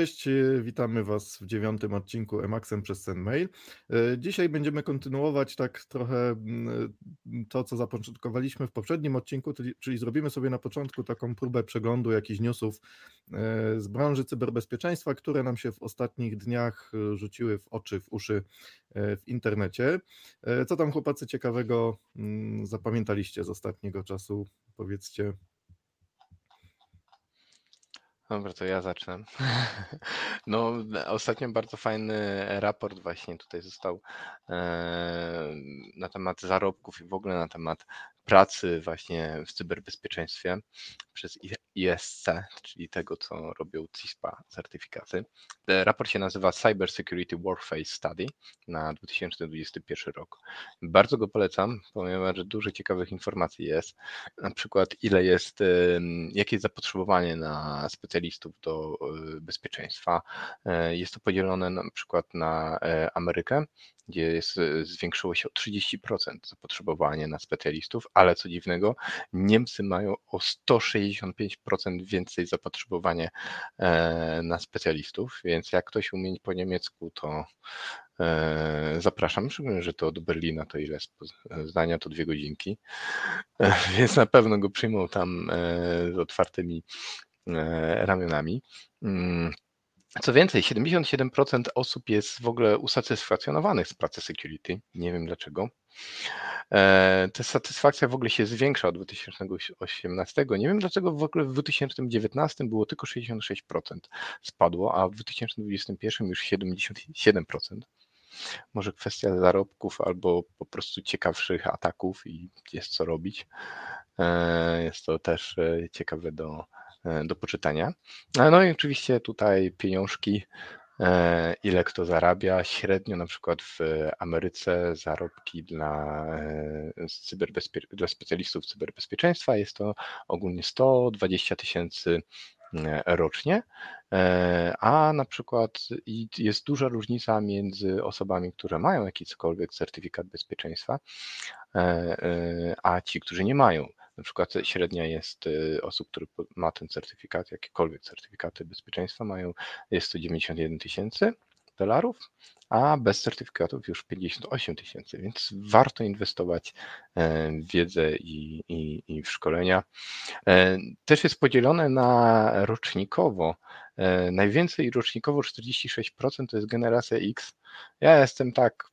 Cześć, e, witamy Was w dziewiątym odcinku Emaxem przez SendMail. E, dzisiaj będziemy kontynuować tak trochę mm, to, co zapoczątkowaliśmy w poprzednim odcinku, czyli zrobimy sobie na początku taką próbę przeglądu jakichś newsów z branży cyberbezpieczeństwa, które nam się w ostatnich dniach rzuciły w oczy, w uszy w internecie. Co tam chłopacy ciekawego mm, zapamiętaliście z ostatniego czasu? Powiedzcie. Dobra, to ja zacznę. No, ostatnio bardzo fajny raport właśnie tutaj został e, na temat zarobków i w ogóle na temat pracy właśnie w cyberbezpieczeństwie przez ISC, czyli tego, co robią CISPA certyfikaty. Raport się nazywa Cyber Security Warface Study na 2021 rok. Bardzo go polecam, ponieważ dużo ciekawych informacji jest. Na przykład ile jest, jakie jest zapotrzebowanie na specjalistów do e, bezpieczeństwa. E, jest to podzielone na przykład na e, Amerykę, gdzie jest, e, zwiększyło się o 30% zapotrzebowanie na specjalistów, ale co dziwnego, Niemcy mają o 165% więcej zapotrzebowanie e, na specjalistów, więc jak ktoś umie po niemiecku, to e, zapraszam, szczególnie, że to do Berlina to ile zdania, to dwie godzinki, więc na pewno go przyjmą tam z otwartymi ramionami. Co więcej, 77% osób jest w ogóle usatysfakcjonowanych z pracy security. Nie wiem dlaczego. E, ta satysfakcja w ogóle się zwiększa od 2018. Nie wiem dlaczego w ogóle w 2019 było tylko 66% spadło, a w 2021 już 77%. Może kwestia zarobków albo po prostu ciekawszych ataków i jest co robić. E, jest to też e, ciekawe do, do poczytania. No i oczywiście tutaj pieniążki, e, ile kto zarabia. Średnio na przykład w Ameryce zarobki dla, e, dla specjalistów cyberbezpieczeństwa jest to ogólnie 120 tysięcy rocznie, a na przykład jest duża różnica między osobami, które mają jakikolwiek certyfikat bezpieczeństwa, a ci, którzy nie mają. Na przykład średnia jest y, osób, które ma ten certyfikat, jakiekolwiek certyfikaty bezpieczeństwa mają, jest to 91 tysięcy dolarów, a bez certyfikatów już 58 tysięcy, więc warto inwestować e, w wiedzę i, i, i, w szkolenia. E, też jest podzielone na rocznikowo. E, najwięcej rocznikowo 46% to jest generacja X. Ja jestem tak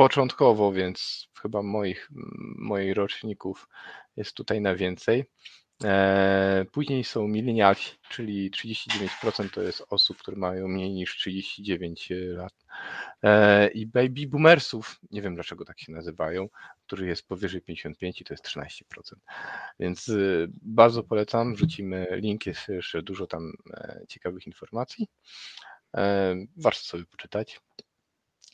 początkowo, więc chyba moich, moich roczników jest tutaj na więcej. E, później są milenialsi, czyli 39% to jest osób, które mają mniej niż 39 lat. E, I baby boomersów, nie wiem dlaczego tak się nazywają, których jest powyżej 55 i to jest 13%. Więc e, bardzo polecam, wrzucimy link, jest jeszcze dużo tam ciekawych informacji. Warto sobie poczytać.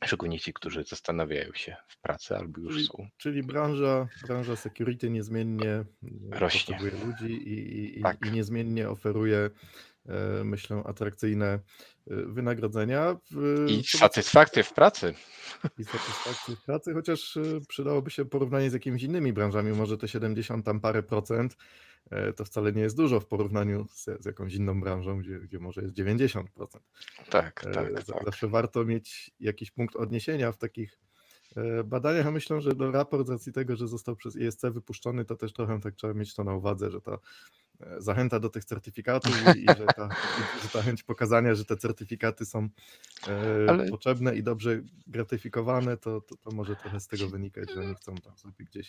Szczególnie ci, którzy zastanawiają się w pracy albo już czyli, są. Czyli branża, branża security niezmiennie e, rośnie ludzi i, i, tak. i niezmiennie oferuje, e, myślę, atrakcyjne e, wynagrodzenia. I satysfakcję w pracy. I satysfakcję w pracy, chociaż przydałoby się porównanie z jakimiś innymi branżami, może te 70 tam parę procent E, to wcale nie jest dużo w porównaniu z, z jakąś inną branżą, gdzie, gdzie może jest 90%. Tak, e, tak, tak. Zawsze warto mieć jakiś punkt odniesienia w takich e, badaniach, a myślę, że do raport z racji tego, że został przez ISC wypuszczony, to też trochę tak trzeba mieć to na uwadze, że ta zachęta do tych certyfikatów i, i że, ta, że ta chęć pokazania, że te certyfikaty są Ale... potrzebne i dobrze gratyfikowane, to, to, to może trochę z tego wynikać, że oni chcą tam sobie gdzieś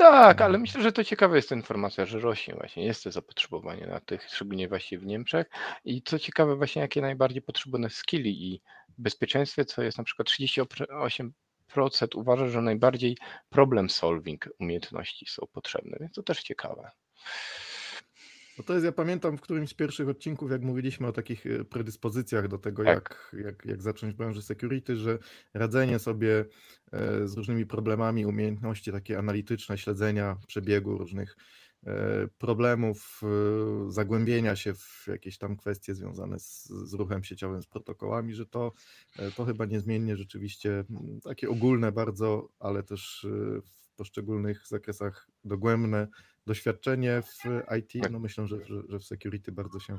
tak, ale myślę, że to ciekawa jest ta informacja, że rośnie właśnie, jest to zapotrzebowanie na tych, szczególnie właśnie w Niemczech. I co ciekawe, właśnie jakie najbardziej potrzebne skilli i bezpieczeństwie, co jest na przykład 38% uważa, że najbardziej problem solving umiejętności są potrzebne, więc to też ciekawe. No to jest, ja pamiętam w którymś z pierwszych odcinków, jak mówiliśmy o takich e, predyspozycjach do tego, tak. jak, jak, jak zacząć branżę security, że radzenie sobie e, z różnymi problemami, umiejętności takie analityczne, śledzenia przebiegu różnych e, problemów, zagłębienia się w jakieś tam kwestie związane z, z ruchem sieciowym, z protokołami, że to, to chyba niezmiennie rzeczywiście takie ogólne bardzo, ale też w poszczególnych zakresach dogłębne doświadczenie w IT, tak. no myślę, że, że, że w security bardzo się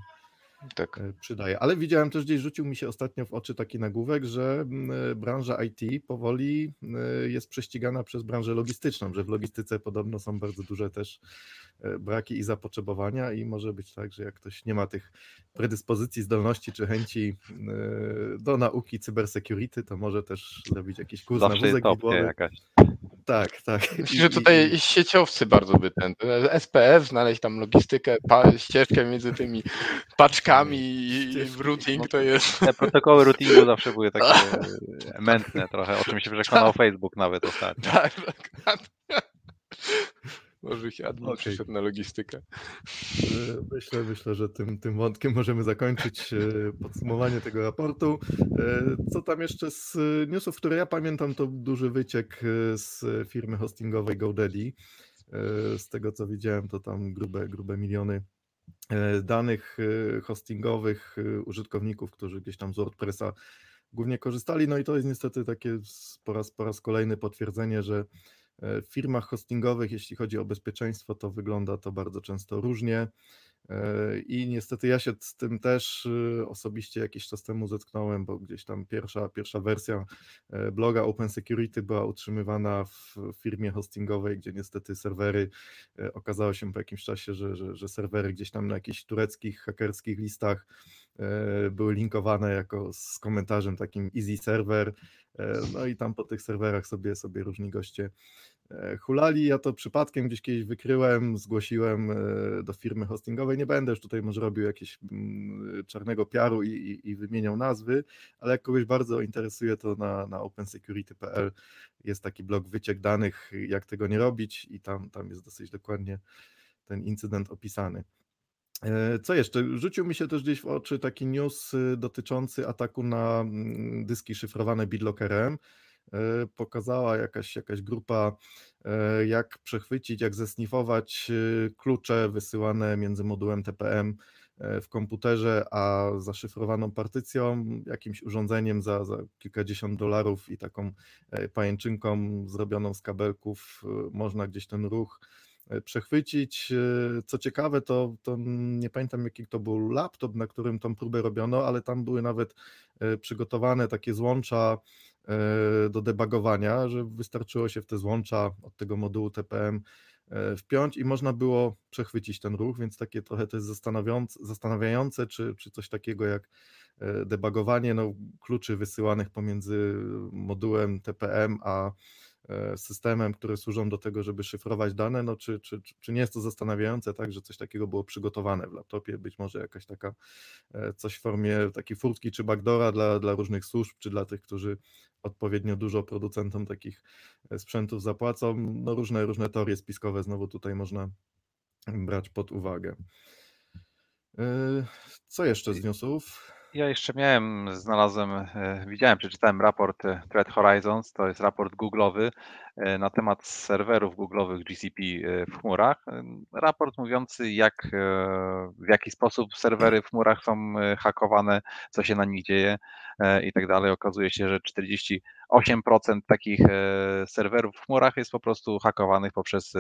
tak. E, przydaje. Ale widziałem też gdzieś, rzucił mi się ostatnio w oczy taki nagłówek, że e, branża IT powoli e, jest prześcigana przez branżę logistyczną, że w logistyce podobno są bardzo duże też braki i zapotrzebowania i może być tak, że jak ktoś nie ma tych predyspozycji, zdolności czy chęci do nauki cybersecurity, to może też zrobić jakiś kurs Zawsze na wózek widłowy. Jakaś. Tak, tak. Myślę, że tutaj sieciowcy bardzo by ten, SPF, znaleźć tam logistykę, pa, ścieżkę między tymi paczkami i routing to jest... Te protokoły routingu zawsze były takie mętne trochę, o czym się przekonał tak. Facebook nawet ostatnio. Tak, tak. Może się admin okay. przeszedł na logistykę. E, myślę, myślę, że tym, tym wątkiem możemy zakończyć e, podsumowanie tego raportu. E, co tam jeszcze z newsów, które ja pamiętam, to duży wyciek z firmy hostingowej GoDaddy. Z tego co widziałem, to tam grube, grube miliony danych hostingowych użytkowników, którzy gdzieś tam z WordPressa głównie korzystali. No i to jest niestety takie po raz, po raz kolejny potwierdzenie, że w firmach hostingowych, jeśli chodzi o bezpieczeństwo, to wygląda to bardzo często różnie. E, I niestety ja się z tym też y, osobiście jakiś czas temu zetknąłem, bo gdzieś tam pierwsza, pierwsza wersja e, bloga Open Security była utrzymywana w firmie hostingowej, gdzie niestety serwery, e, okazało się po jakimś czasie, że, że, że serwery gdzieś tam na jakichś tureckich, hakerskich listach były linkowane jako z komentarzem takim easy server, no i tam po tych serwerach sobie, sobie różni goście E, hulali. Ja to przypadkiem gdzieś kiedyś wykryłem, zgłosiłem e, do firmy hostingowej. Nie będę już tutaj może robił jakiegoś mm, czarnego piaru i, i, i wymieniał nazwy, ale jak kogoś bardzo interesuje, to na, na opensecurity.pl jest taki blog wyciek danych, jak tego nie robić i tam, tam jest dosyć dokładnie ten incydent opisany. E, co jeszcze? Rzucił mi się też gdzieś w oczy taki news dotyczący ataku na mm, dyski szyfrowane BitLockerem. E, pokazała jakaś, jakaś grupa, e, jak przechwycić, jak zesnifować e, klucze wysyłane między modułem TPM w komputerze, a zaszyfrowaną partycją, jakimś urządzeniem za, za kilkadziesiąt dolarów i taką pajęczynką zrobioną z kabelków, można gdzieś ten ruch przechwycić. Co ciekawe, to, to nie pamiętam jaki to był laptop, na którym tą próbę robiono, ale tam były nawet przygotowane takie złącza do debugowania, że wystarczyło się w te złącza od tego modułu TPM e, wpiąć i można było przechwycić ten ruch, więc takie trochę to jest zastanawiające, czy, czy coś takiego jak e, debugowanie no, kluczy wysyłanych pomiędzy modułem TPM a E, systemem, które służą do tego, żeby szyfrować dane, no czy, czy, czy nie jest to zastanawiające, tak, że coś takiego było przygotowane w laptopie, być może jakaś taka e, coś w formie takiej furtki czy backdora dla, dla różnych służb, czy dla tych, którzy odpowiednio dużo producentom takich e, sprzętów zapłacą, no różne, różne teorie spiskowe znowu tutaj można brać pod uwagę. Co jeszcze z newsów? Ja jeszcze miałem, znalazłem, e, widziałem, przeczytałem raport e, Threat Horizons, to jest raport Google'owy e, na temat serwerów Google'owych GCP w chmurach. Raport mówiący, jak, w jaki sposób serwery w chmurach są hakowane, co się na nich dzieje i tak dalej. Okazuje się, że 48% takich serwerów w chmurach jest po prostu hakowanych poprzez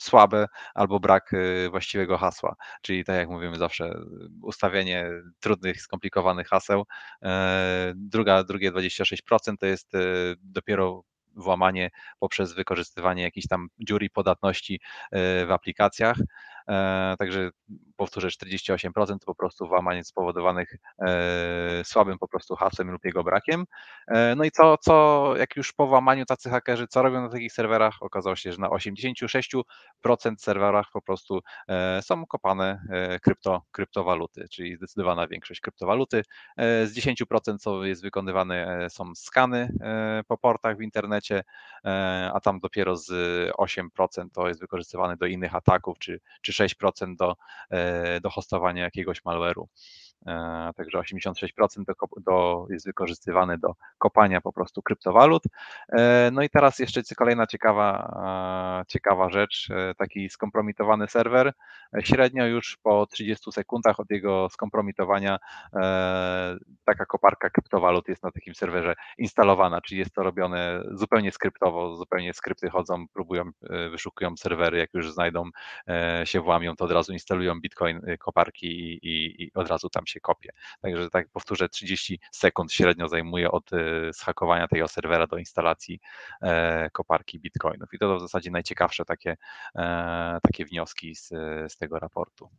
słabe albo brak właściwego hasła. Czyli tak jak mówimy zawsze, ustawienie trudnych, skomplikowanych haseł. E, druga, drugie 26% to jest e, dopiero włamanie poprzez wykorzystywanie jakiejś tam dziury podatności e, w aplikacjach. Także powtórzę, 48% to po prostu włamań spowodowanych słabym po prostu hasłem lub jego brakiem. No i co, co jak już po włamaniu tacy hakerzy, co robią na takich serwerach? Okazało się, że na 86% serwerach po prostu są kopane krypto, kryptowaluty, czyli zdecydowana większość kryptowaluty. Z 10% co jest wykonywane są skany po portach w internecie, a tam dopiero z 8% to jest wykorzystywane do innych ataków, czy, czy 6% do, do hostowania jakiegoś malware'u. E, także 86% do, jest wykorzystywane do kopania po prostu kryptowalut. E, no i teraz jeszcze kolejna ciekawa, e, ciekawa rzecz, taki skompromitowany serwer. Średnio już po 30 sekundach od jego skompromitowania taka koparka kryptowalut jest na takim serwerze instalowana, czyli jest to robione zupełnie skryptowo, zupełnie skrypty chodzą, próbują, wyszukują serwery, jak już znajdą się włamią, to od razu instalują bitcoin koparki i, i, i od razu tam się kopie. Także tak powtórzę, 30 sekund średnio zajmuje od schakowania tego serwera do instalacji koparki bitcoinów. I to w zasadzie najciekawsze takie, takie wnioski z, z tego raportu.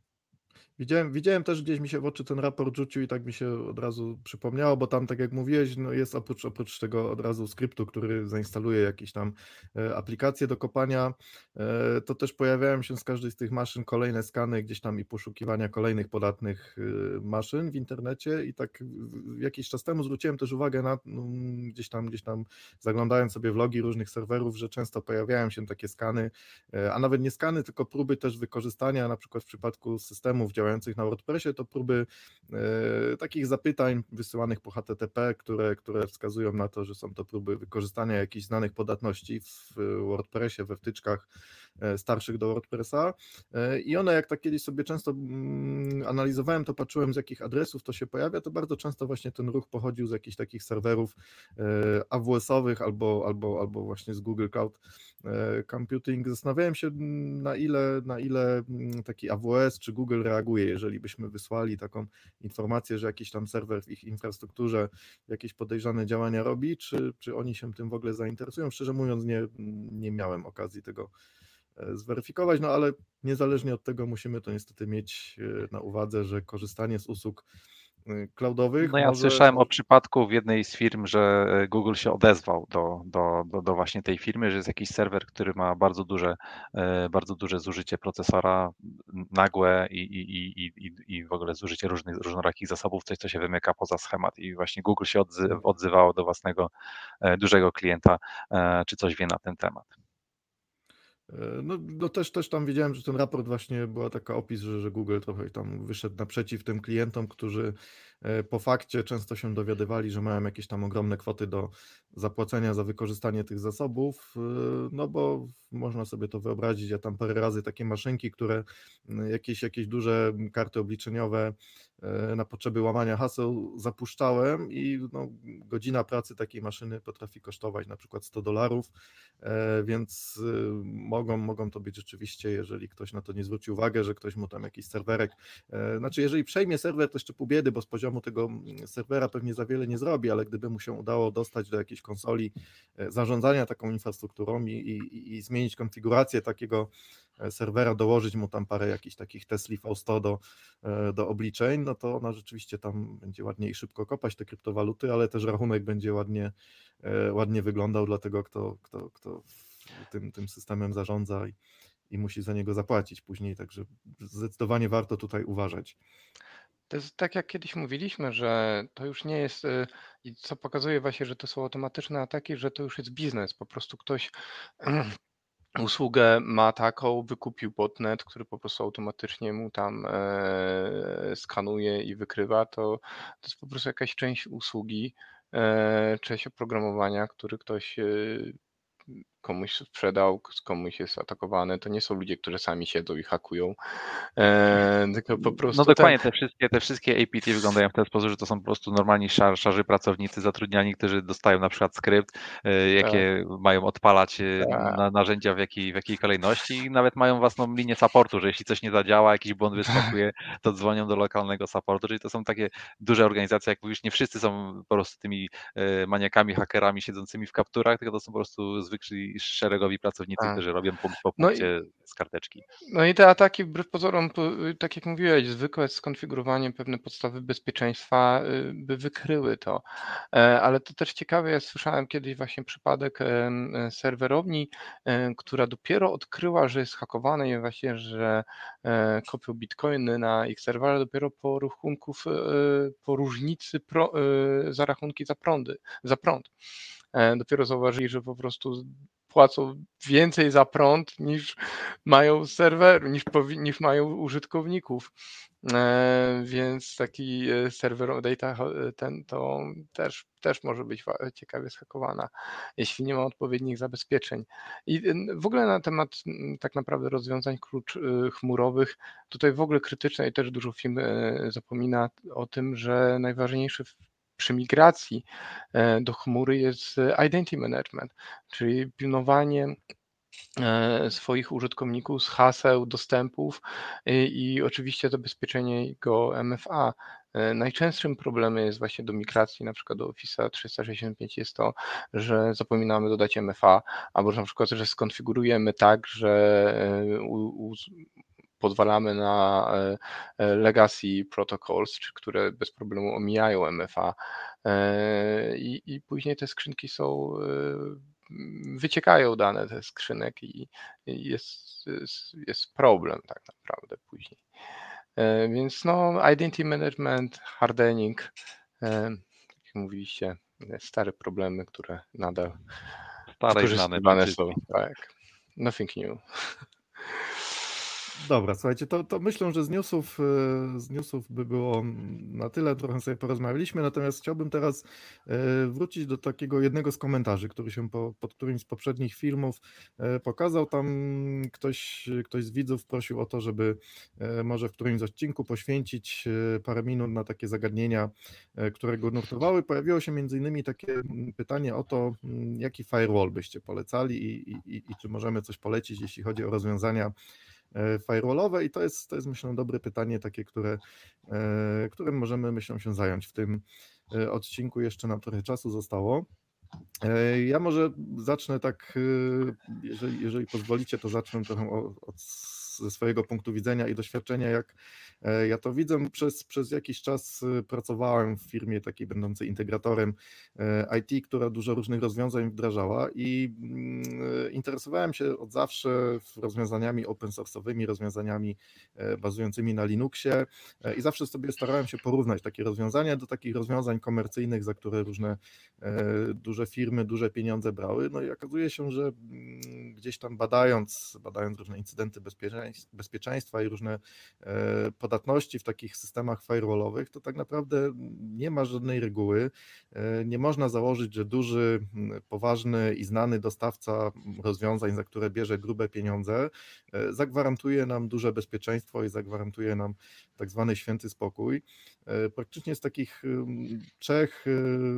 Widziałem, widziałem też gdzieś mi się w oczy ten raport rzucił i tak mi się od razu przypomniało, bo tam, tak jak mówiłeś, no jest oprócz, oprócz tego od razu skryptu, który zainstaluje jakieś tam e, aplikacje do kopania, e, to też pojawiają się z każdej z tych maszyn kolejne skany gdzieś tam i poszukiwania kolejnych podatnych e, maszyn w internecie i tak jakiś czas temu zwróciłem też uwagę na no, gdzieś tam, gdzieś tam zaglądając sobie w logi różnych serwerów, że często pojawiają się takie skany, a nawet nie skany, tylko próby też wykorzystania na przykład w przypadku systemów działających działających na WordPressie, to próby e, takich zapytań wysyłanych po HTTP, które, które wskazują na to, że są to próby wykorzystania jakichś znanych podatności w WordPressie, we wtyczkach e, starszych do WordPressa. E, i one jak tak kiedyś sobie często mm, analizowałem, to patrzyłem z jakich adresów to się pojawia, to bardzo często właśnie ten ruch pochodził z jakichś takich serwerów AWS-owych albo, albo, albo właśnie z Google Cloud Computing. Zastanawiałem się na ile, na ile mm, taki AWS czy Google reaguje jeżeli byśmy wysłali taką informację, że jakiś tam serwer w ich infrastrukturze jakieś podejrzane działania robi, czy, czy oni się tym w ogóle zainteresują. Szczerze mówiąc, nie, nie miałem okazji tego e, zweryfikować, no ale niezależnie od tego musimy to niestety mieć e, na uwadze, że korzystanie z usług cloudowych. No ja może... słyszałem o przypadku w jednej z firm, że e, Google się odezwał do, do, do, do, właśnie tej firmy, że jest jakiś serwer, który ma bardzo duże, e, bardzo duże zużycie procesora, nagłe i, i, i, i w ogóle zużycie różnych, różnorakich zasobów, coś, co się wymyka poza schemat. I właśnie Google się odzywało do własnego e, dużego klienta, czy coś wie na ten temat. E, no, no też, też tam widziałem, że ten raport właśnie była taka opis, że, że Google trochę tam wyszedł naprzeciw tym klientom, którzy po fakcie często się dowiadywali, że mają jakieś tam ogromne kwoty do zapłacenia za wykorzystanie tych zasobów, e, no bo można sobie to wyobrazić, ja tam parę razy takie maszynki, które jakieś, jakieś duże karty obliczeniowe na potrzeby łamania haseł zapuszczałem i no, godzina pracy takiej maszyny potrafi kosztować na przykład 100 dolarów, więc mogą, mogą to być rzeczywiście, jeżeli ktoś na to nie zwróci uwagę, że ktoś mu tam jakiś serwerek, e, znaczy jeżeli przejmie serwer, to jeszcze pół biedy, bo z poziomu tego mm, serwera pewnie za wiele nie zrobi, ale gdyby mu się udało dostać do jakiejś konsoli e, zarządzania taką infrastrukturą i, i, i zmienić konfigurację takiego e, serwera, dołożyć mu tam parę jakichś takich Tesla V100 do, do obliczeń, no to ona rzeczywiście tam będzie ładnie i szybko kopać te kryptowaluty, ale też rachunek będzie ładnie, ładnie wyglądał dla tego, kto, kto, kto tym, tym systemem zarządza i, i musi za niego zapłacić później, także zdecydowanie warto tutaj uważać. To jest tak, jak kiedyś mówiliśmy, że to już nie jest, y, i co pokazuje właśnie, że to są automatyczne ataki, że to już jest biznes. Po prostu ktoś usługę ma taką, wykupił botnet, który po prostu automatycznie mu tam e, skanuje i wykrywa, to, to jest po prostu jakaś część usługi, e, część oprogramowania, który ktoś e, komuś sprzedał, komuś jest atakowany, to nie są ludzie, którzy sami siedzą i hakują, e, tylko po prostu... No dokładnie, te wszystkie, te wszystkie APT wyglądają w ten sposób, że to są po prostu normalni szar, szarzy pracownicy zatrudniani, którzy dostają na przykład skrypt, e, jakie tak. mają odpalać e, tak. na, narzędzia w jakiej, w jakiej kolejności i nawet mają własną linię supportu, że jeśli coś nie zadziała, jakiś błąd wyskakuje, to dzwonią do lokalnego supportu, czyli to są takie duże organizacje, jak mówisz, nie wszyscy są po prostu tymi e, maniakami, hakerami siedzącymi w kapturach, tylko to są po prostu zwykli szeregowi pracownicy, A. którzy robią punkt po punkcie no i, z karteczki. No i te ataki wbrew pozorom, tak jak mówiłeś, zwykłe skonfigurowanie pewne podstawy bezpieczeństwa y, by wykryły to. E, ale to też ciekawe, ja słyszałem kiedyś właśnie przypadek serwerowni, która dopiero odkryła, że jest hakowana i właśnie, że e, kopią bitcoiny na ich serwerze dopiero po rachunków, e, po różnicy pro, za rachunki za prądy, za prąd. Dopiero zauważyli, że po prostu płacą więcej za prąd niż mają serwer, niż, niż mają użytkowników. E, więc taki e, serwer data e, ten to też, też może być ciekawie schakowana, jeśli nie ma odpowiednich zabezpieczeń. I w ogóle na temat tak naprawdę rozwiązań klucz chmurowych, tutaj w ogóle krytyczne i też dużo firm zapomina o tym, że najważniejszy przy migracji e, do chmury jest identity management, czyli pilnowanie e, swoich użytkowników z haseł, dostępów i, i oczywiście zabezpieczenie jego MFA. E, najczęstszym problemem jest właśnie do migracji, na przykład do Office 365 jest to, że zapominamy dodać MFA, albo na przykład, że skonfigurujemy tak, że e, u, u, pozwalamy na e, legacy protocols, które bez problemu omijają MFA i, i później te skrzynki są wyciekają dane ze skrzynek i jest, jest, jest problem tak naprawdę później. E, więc no, identity management, hardening, e, jak mówiliście, stare problemy, które nadal Stare wykorzystywane są. Tak. Nothing new. Dobra, słuchajcie, to, to myślę, że z newsów, e, z newsów by było na tyle, trochę sobie porozmawialiśmy, natomiast chciałbym teraz e, wrócić do takiego jednego z komentarzy, który się po, pod którymś z poprzednich filmów e, pokazał. Tam ktoś, ktoś z widzów prosił o to, żeby może w którymś z odcinku poświęcić parę minut na takie zagadnienia, które go nurtowały. Pojawiło się między innymi takie pytanie o to, jaki firewall byście polecali i, i, i czy możemy coś polecić, jeśli chodzi o rozwiązania firewallowe i to jest, to jest myślę dobre pytanie takie, które, e, którym możemy myślę się zająć w tym e, odcinku, jeszcze nam trochę czasu zostało. Ja może zacznę tak, jeżeli, jeżeli pozwolicie, to zacznę trochę od, ze swojego punktu widzenia i doświadczenia, jak e, ja to widzę. Przez, przez jakiś czas e, pracowałem w firmie takiej będącej integratorem e, IT, która dużo różnych rozwiązań wdrażała i mm, interesowałem się od zawsze rozwiązaniami open source'owymi, rozwiązaniami bazującymi na Linuxie i zawsze sobie starałem się porównać takie rozwiązania do takich rozwiązań komercyjnych, za które różne duże firmy, duże pieniądze brały. No i okazuje się, że mm, gdzieś tam badając, badając różne incydenty bezpieczeństwa, i różne e, podatności w takich systemach firewallowych, to tak naprawdę nie ma żadnej reguły. E, nie można założyć, że duży, poważny i znany dostawca rozwiązań, za które bierze grube pieniądze, e, zagwarantuje nam duże bezpieczeństwo i zagwarantuje nam tak zwany święty spokój. Praktycznie z takich trzech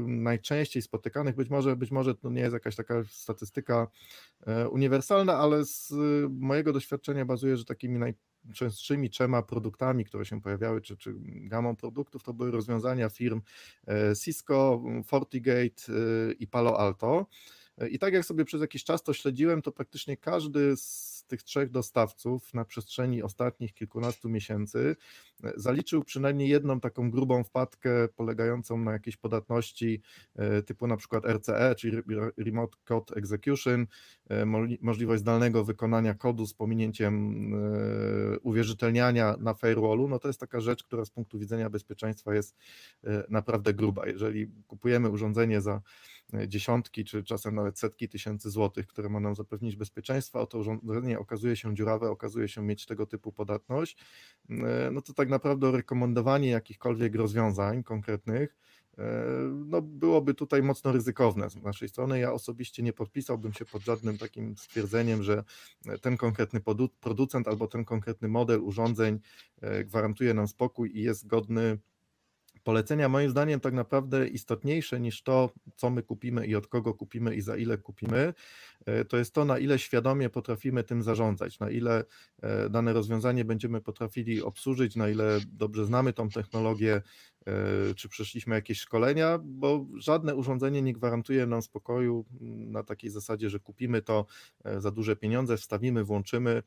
najczęściej spotykanych, być może, być może to nie jest jakaś taka statystyka uniwersalna, ale z mojego doświadczenia bazuje, że takimi najczęstszymi trzema produktami, które się pojawiały, czy, czy gamą produktów, to były rozwiązania firm e, Cisco, FortiGate e, i Palo Alto. E, I tak jak sobie przez jakiś czas to śledziłem, to praktycznie każdy z tych trzech dostawców na przestrzeni ostatnich kilkunastu miesięcy e, zaliczył przynajmniej jedną taką grubą wpadkę polegającą na jakiejś podatności e, typu na przykład RCE, czyli Remote Code Execution, e, możliwość zdalnego wykonania kodu z pominięciem uwierzytelniania na firewallu, no to jest taka rzecz, która z punktu widzenia bezpieczeństwa jest naprawdę gruba. Jeżeli kupujemy urządzenie za dziesiątki, czy czasem nawet setki tysięcy złotych, które ma nam zapewnić bezpieczeństwo, a to urządzenie okazuje się dziurawe, okazuje się mieć tego typu podatność, e, no to tak naprawdę rekomendowanie jakichkolwiek rozwiązań konkretnych e, no byłoby tutaj mocno ryzykowne z naszej strony. Ja osobiście nie podpisałbym się pod żadnym takim stwierdzeniem, że ten konkretny producent albo ten konkretny model urządzeń e, gwarantuje nam spokój i jest godny polecenia moim zdaniem tak naprawdę istotniejsze niż to, co my kupimy i od kogo kupimy i za ile kupimy, e, to jest to, na ile świadomie potrafimy tym zarządzać, na ile e, dane rozwiązanie będziemy potrafili obsłużyć, na ile dobrze znamy tą technologię, e, czy przeszliśmy jakieś szkolenia, bo żadne urządzenie nie gwarantuje nam spokoju na takiej zasadzie, że kupimy to za duże pieniądze, wstawimy, włączymy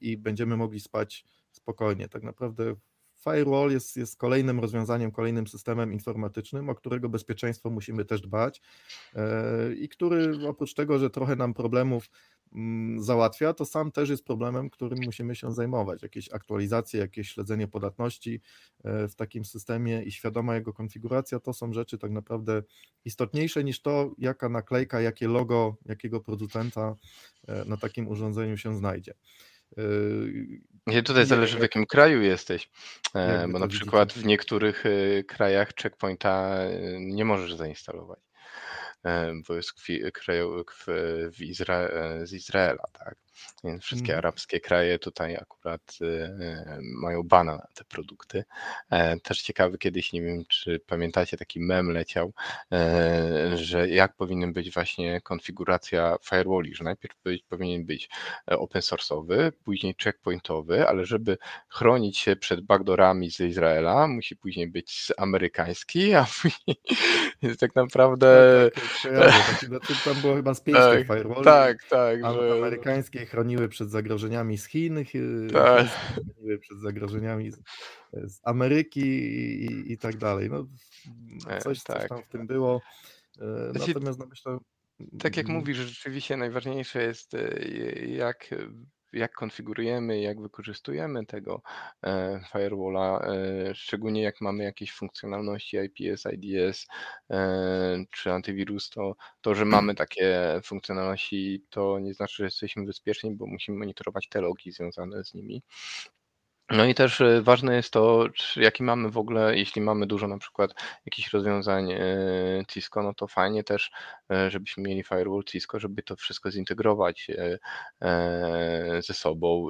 i będziemy mogli spać spokojnie. Tak naprawdę Firewall jest, jest kolejnym rozwiązaniem, kolejnym systemem informatycznym, o którego bezpieczeństwo musimy też dbać e, i który oprócz tego, że trochę nam problemów mm, załatwia, to sam też jest problemem, którym musimy się zajmować. Jakieś aktualizacje, jakieś śledzenie podatności e, w takim systemie i świadoma jego konfiguracja to są rzeczy tak naprawdę istotniejsze niż to, jaka naklejka, jakie logo, jakiego producenta e, na takim urządzeniu się znajdzie. Nie, tutaj zależy w jakim kraju jesteś, e, bo na przykład w niektórych e, krajach checkpointa e, nie możesz zainstalować, bo jest kraju w Izra z Izraela, tak. Więc wszystkie Mhm. arabskie kraje tutaj akurat e, mają bana na te produkty. E, Też ciekawy kiedyś, nie wiem czy pamiętacie, taki mem leciał, e, że jak powinien być właśnie konfiguracja firewalli, że najpierw być, powinien być e, open source'owy, później checkpointowy, ale żeby chronić się przed backdoorami z Izraela, musi później być amerykański, a później jest tak naprawdę Tak, tak, tak, znaczy, tam było chyba z pięć tak, firewalli. tak, tak, że Chroniły przed zagrożeniami z Chin, chi- Tak. chroniły przed zagrożeniami z, z Ameryki i, i, i tak dalej. No, E, coś, coś tak. tam w tym było. E, Natomiast no, myślę. Tak jak mm, mówisz, rzeczywiście najważniejsze jest e, jak, jak konfigurujemy, jak wykorzystujemy tego e, firewalla, e, szczególnie jak mamy jakieś funkcjonalności IPS, IDS e, czy antywirus, to to, że mamy takie funkcjonalności, to nie znaczy, że jesteśmy bezpieczni, bo musimy monitorować te logi związane z nimi. No i też e, ważne jest to, czy, jaki mamy w ogóle, jeśli mamy dużo na przykład jakichś rozwiązań e, Cisco, no to fajnie też, e, żebyśmy mieli firewall Cisco, żeby to wszystko zintegrować ze sobą,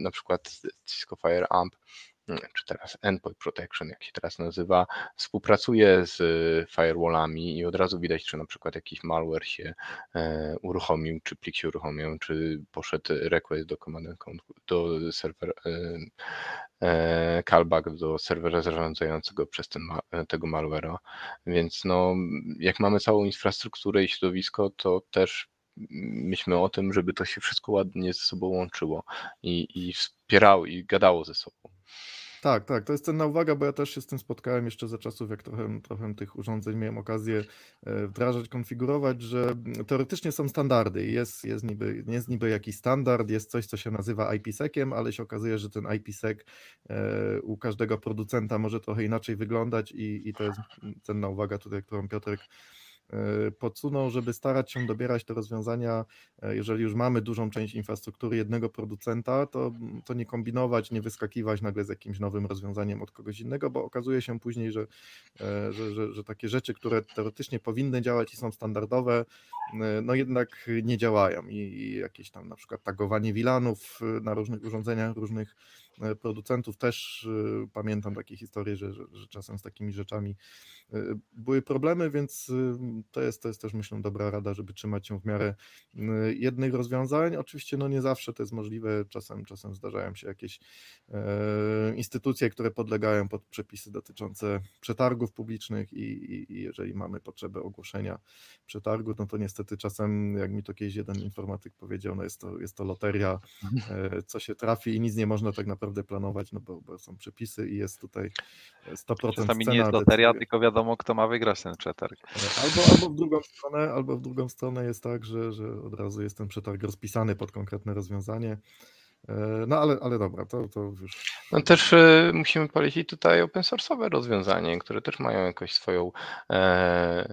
na przykład Cisco Fire Amp, mm, czy teraz Endpoint Protection, jak się teraz nazywa, współpracuje z firewallami i od razu widać, czy na przykład jakiś malware się e, uruchomił, czy plik się uruchomił, czy poszedł request do command do serwer, e, e, callback do serwera zarządzającego przez ten, tego malware'a. Więc no, jak mamy całą infrastrukturę i środowisko, to też myślmy o tym, żeby to się wszystko ładnie ze sobą łączyło i, i wspierało i gadało ze sobą. Tak, tak, to jest cenna uwaga, bo ja też się z tym spotkałem jeszcze za czasów, jak trochę, trochę tych urządzeń miałem okazję e, wdrażać, konfigurować, że teoretycznie są standardy. Jest, jest, niby, jest niby jakiś standard, jest coś, co się nazywa IPsec-iem, ale się okazuje, że ten IPsec e, u każdego producenta może trochę inaczej wyglądać i, i to jest cenna uwaga tutaj, którą Piotrek podsunął, żeby starać się dobierać te rozwiązania, e, jeżeli już mamy dużą część infrastruktury jednego producenta, to, to nie kombinować, nie wyskakiwać nagle z jakimś nowym rozwiązaniem od kogoś innego, bo okazuje się później, że, e, że, że, że takie rzeczy, które teoretycznie powinny działać i są standardowe, e, no jednak nie działają. I, jakieś tam na przykład tagowanie VLANów e, na różnych urządzeniach, różnych e, producentów. Też e, pamiętam takie historie, że, że, że czasem z takimi rzeczami e, były problemy, więc e, to jest, to jest też myślę dobra rada, żeby trzymać się w miarę e, jednych rozwiązań. Oczywiście no nie zawsze to jest możliwe, czasem, czasem zdarzają się jakieś e, instytucje, które podlegają pod przepisy dotyczące przetargów publicznych i, i, i jeżeli mamy potrzebę ogłoszenia przetargu, no to niestety czasem, jak mi to kiedyś jeden informatyk powiedział, no jest to, jest to loteria, e, co się trafi i nic nie można tak naprawdę planować, no bo, bo są przepisy i jest tutaj 100% Czasami cena nie jest loteria, tylko wiadomo, kto ma wygrać ten przetarg. Albo, albo w drugą stronę, albo w drugą stronę jest tak, że, że od razu jest ten przetarg rozpisany pod konkretne rozwiązanie. E, No ale, ale dobra, to, to już. No też e, musimy polecić tutaj open source'owe rozwiązanie, które też mają jakoś swoją e, e,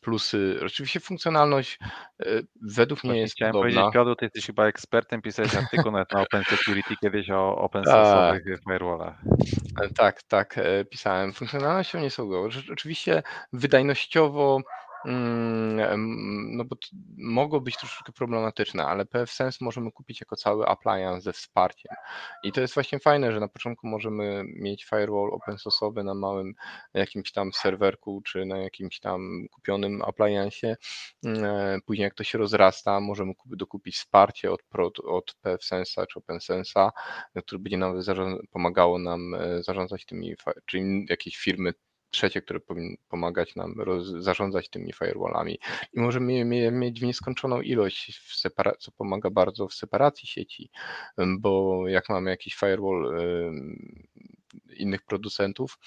plusy. Oczywiście funkcjonalność e, według mnie Właśnie jest chciałem podobna. powiedzieć, Piotr, ty jesteś chyba ekspertem, pisałeś artykuł nawet na Open Security kiedyś o open Tak. source'owych firewallach. E, Tak, tak, e, pisałem. Funkcjonalnością nie są go. Rze- Oczywiście wydajnościowo, no bo mogą być troszeczkę problematyczne, ale PFSense możemy kupić jako cały appliance ze wsparciem. I to jest właśnie fajne, że na początku możemy mieć firewall open source'owy na małym jakimś tam serwerku, czy na jakimś tam kupionym appliance'ie. Mm, e, Później jak to się rozrasta, możemy kup- dokupić wsparcie od, od PFSense'a czy OpenSense'a, które będzie nam pomagało nam e, zarządzać tymi, czyli jakieś firmy trzecie, które powinny pomagać nam zarządzać tymi firewallami. I możemy je, mieć w nieskończoną ilość, co pomaga bardzo w separacji sieci, bo jak mamy jakiś firewall innych producentów,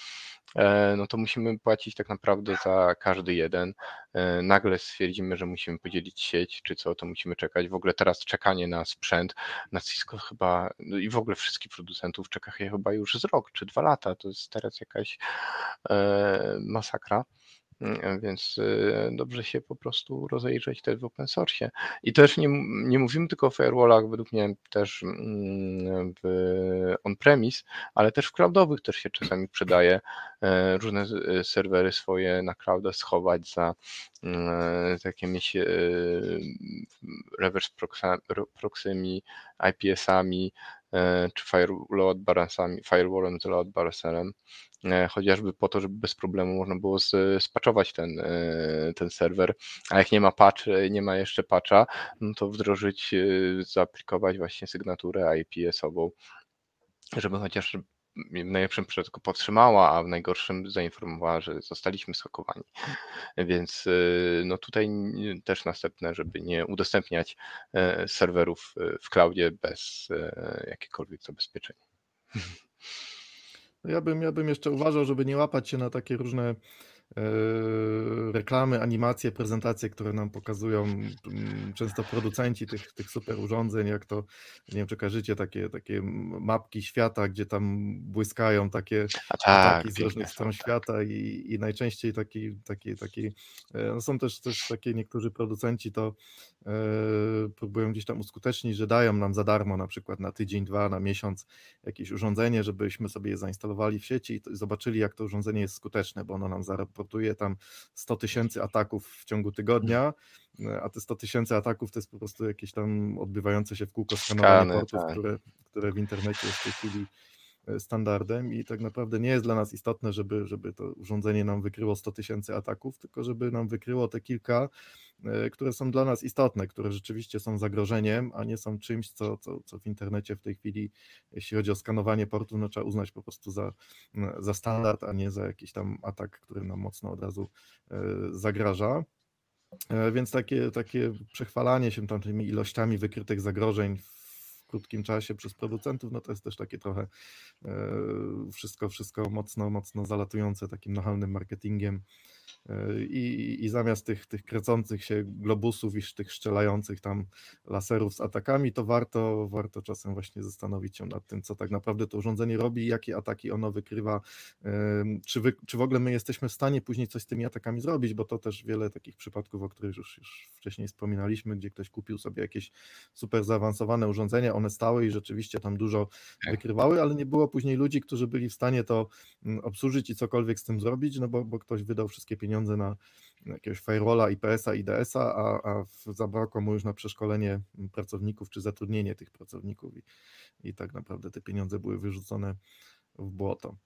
no to musimy płacić tak naprawdę za każdy jeden. E, Nagle stwierdzimy, że musimy podzielić sieć, czy co, to musimy czekać. W ogóle teraz czekanie na sprzęt, na Cisco chyba, no i w ogóle wszystkich producentów czeka chyba już z rok czy dwa lata. To jest teraz jakaś e, masakra. Mm, Więc e, dobrze się po prostu rozejrzeć też w open source. I też nie, nie mówimy tylko o firewallach, według mnie też mm, w on-premise, ale też w cloudowych też się czasami przydaje e, różne e, serwery swoje na clouda schować za mm, za jakimiś e, reverse proxymi, IPS-ami, czy load balansami, firewallem z load balancerem, chociażby po to, żeby bez problemu można było spaczować ten, ten serwer, a jak nie ma patch, nie ma jeszcze patcha, no to wdrożyć, zaaplikować właśnie sygnaturę IPS-ową, żeby chociaż w najlepszym przypadku powstrzymała, a w najgorszym zainformowała, że zostaliśmy schakowani. Więc no tutaj też następne, żeby nie udostępniać serwerów w cloudzie bez jakiekolwiek zabezpieczeń. Ja bym, ja bym jeszcze uważał, żeby nie łapać się na takie różne reklamy, animacje, prezentacje, które nam pokazują mm, często producenci tych, tych super urządzeń, jak to, nie wiem czy kojarzycie, takie, takie mapki świata, gdzie tam błyskają takie tak, z różnych stron świata i, i najczęściej taki, taki, taki no są też, też takie niektórzy producenci to e, próbują gdzieś tam uskutecznić, że dają nam za darmo na przykład na tydzień, dwa, na miesiąc jakieś urządzenie, żebyśmy sobie je zainstalowali w sieci i zobaczyli jak to urządzenie jest skuteczne, bo ono nam zaraz raportuje tam 100 tysięcy ataków w ciągu tygodnia, a te 100 tysięcy ataków to jest po prostu jakieś tam odbywające się w kółko skanowanie portów, tak. które, które w internecie jest w tej chwili standardem i tak naprawdę nie jest dla nas istotne, żeby, żeby to urządzenie nam wykryło 100 tysięcy ataków, tylko żeby nam wykryło te kilka, e, które są dla nas istotne, które rzeczywiście są zagrożeniem, a nie są czymś, co, co, co w internecie w tej chwili, jeśli chodzi o skanowanie portów, no trzeba uznać po prostu za, za standard, a nie za jakiś tam atak, który nam mocno od razu e, zagraża. Więc takie, takie przechwalanie się tam tymi ilościami wykrytych zagrożeń krótkim czasie przez producentów, no to jest też takie trochę e, wszystko, wszystko mocno, mocno zalatujące takim nachalnym marketingiem i, i zamiast tych, tych kręcących się globusów i tych strzelających tam laserów z atakami, to warto, warto czasem właśnie zastanowić się nad tym, co tak naprawdę to urządzenie robi, jakie ataki ono wykrywa, czy, wy, czy w ogóle my jesteśmy w stanie później coś z tymi atakami zrobić, bo to też wiele takich przypadków, o których już, już wcześniej wspominaliśmy, gdzie ktoś kupił sobie jakieś super zaawansowane urządzenia, one stały i rzeczywiście tam dużo tak. wykrywały, ale nie było później ludzi, którzy byli w stanie to mm, obsłużyć i cokolwiek z tym zrobić, no bo, bo ktoś wydał wszystkie pieniądze na jakiegoś firewalla, IPS-a, IDS-a, a, a zabrakło mu już na przeszkolenie pracowników czy zatrudnienie tych pracowników i, i tak naprawdę te pieniądze były wyrzucone w błoto.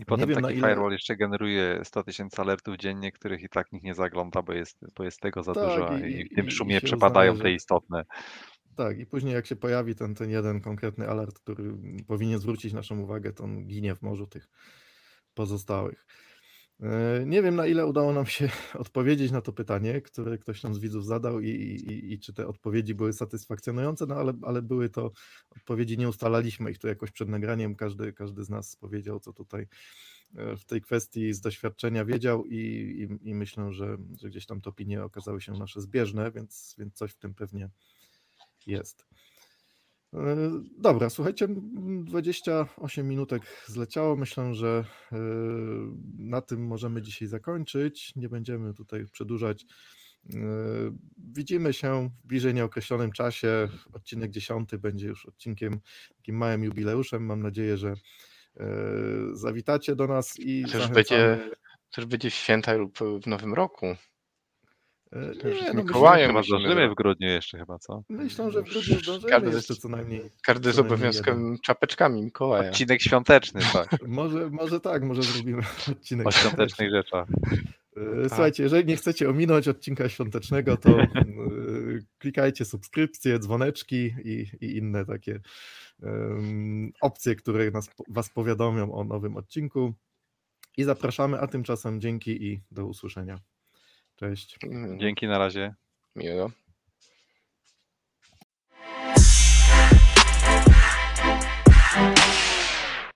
I potem wiem, taki ile... firewall jeszcze generuje 100 tysięcy alertów dziennie, których i tak nikt nie zagląda, bo jest, bo jest tego za tak, dużo i, i w tym szumie przepadają uznaje, te istotne. Tak, i później jak się pojawi ten, ten jeden konkretny alert, który powinien zwrócić naszą uwagę, to on ginie w morzu tych pozostałych. E, nie wiem, na ile udało nam się odpowiedzieć na to pytanie, które ktoś tam z widzów zadał i, i, i czy te odpowiedzi były satysfakcjonujące, no ale, ale były to odpowiedzi, nie ustalaliśmy ich tu jakoś przed nagraniem, każdy, każdy z nas powiedział, co tutaj e, w tej kwestii z doświadczenia wiedział i, i, myślę, że, że gdzieś tam te opinie okazały się nasze zbieżne, więc, więc coś w tym pewnie jest. E, dobra, słuchajcie, 28 minutek zleciało. Myślę, że e, na tym możemy dzisiaj zakończyć. Nie będziemy tutaj przedłużać. E, widzimy się w bliżej nieokreślonym czasie. Odcinek 10 będzie już odcinkiem takim małym jubileuszem. Mam nadzieję, że zawitacie do nas i. Też będzie, też będzie święta lub w nowym roku. Już nie, no Mikołajem zdążymy w grudniu jeszcze chyba, co? Myślę, że w grudniu zdążymy każdy, jeszcze co najmniej. Każdy z obowiązkiem jeden. czapeczkami Mikołaja. Odcinek świąteczny, tak. może, może tak, może zrobimy odcinek o świątecznych rzeczach. E, słuchajcie, jeżeli nie chcecie ominąć odcinka świątecznego, to e, klikajcie subskrypcje, dzwoneczki i, i inne takie um, opcje, które nas, Was powiadomią o nowym odcinku. I zapraszamy, a tymczasem dzięki i do usłyszenia. Cześć. Dzięki, na razie. Miłego.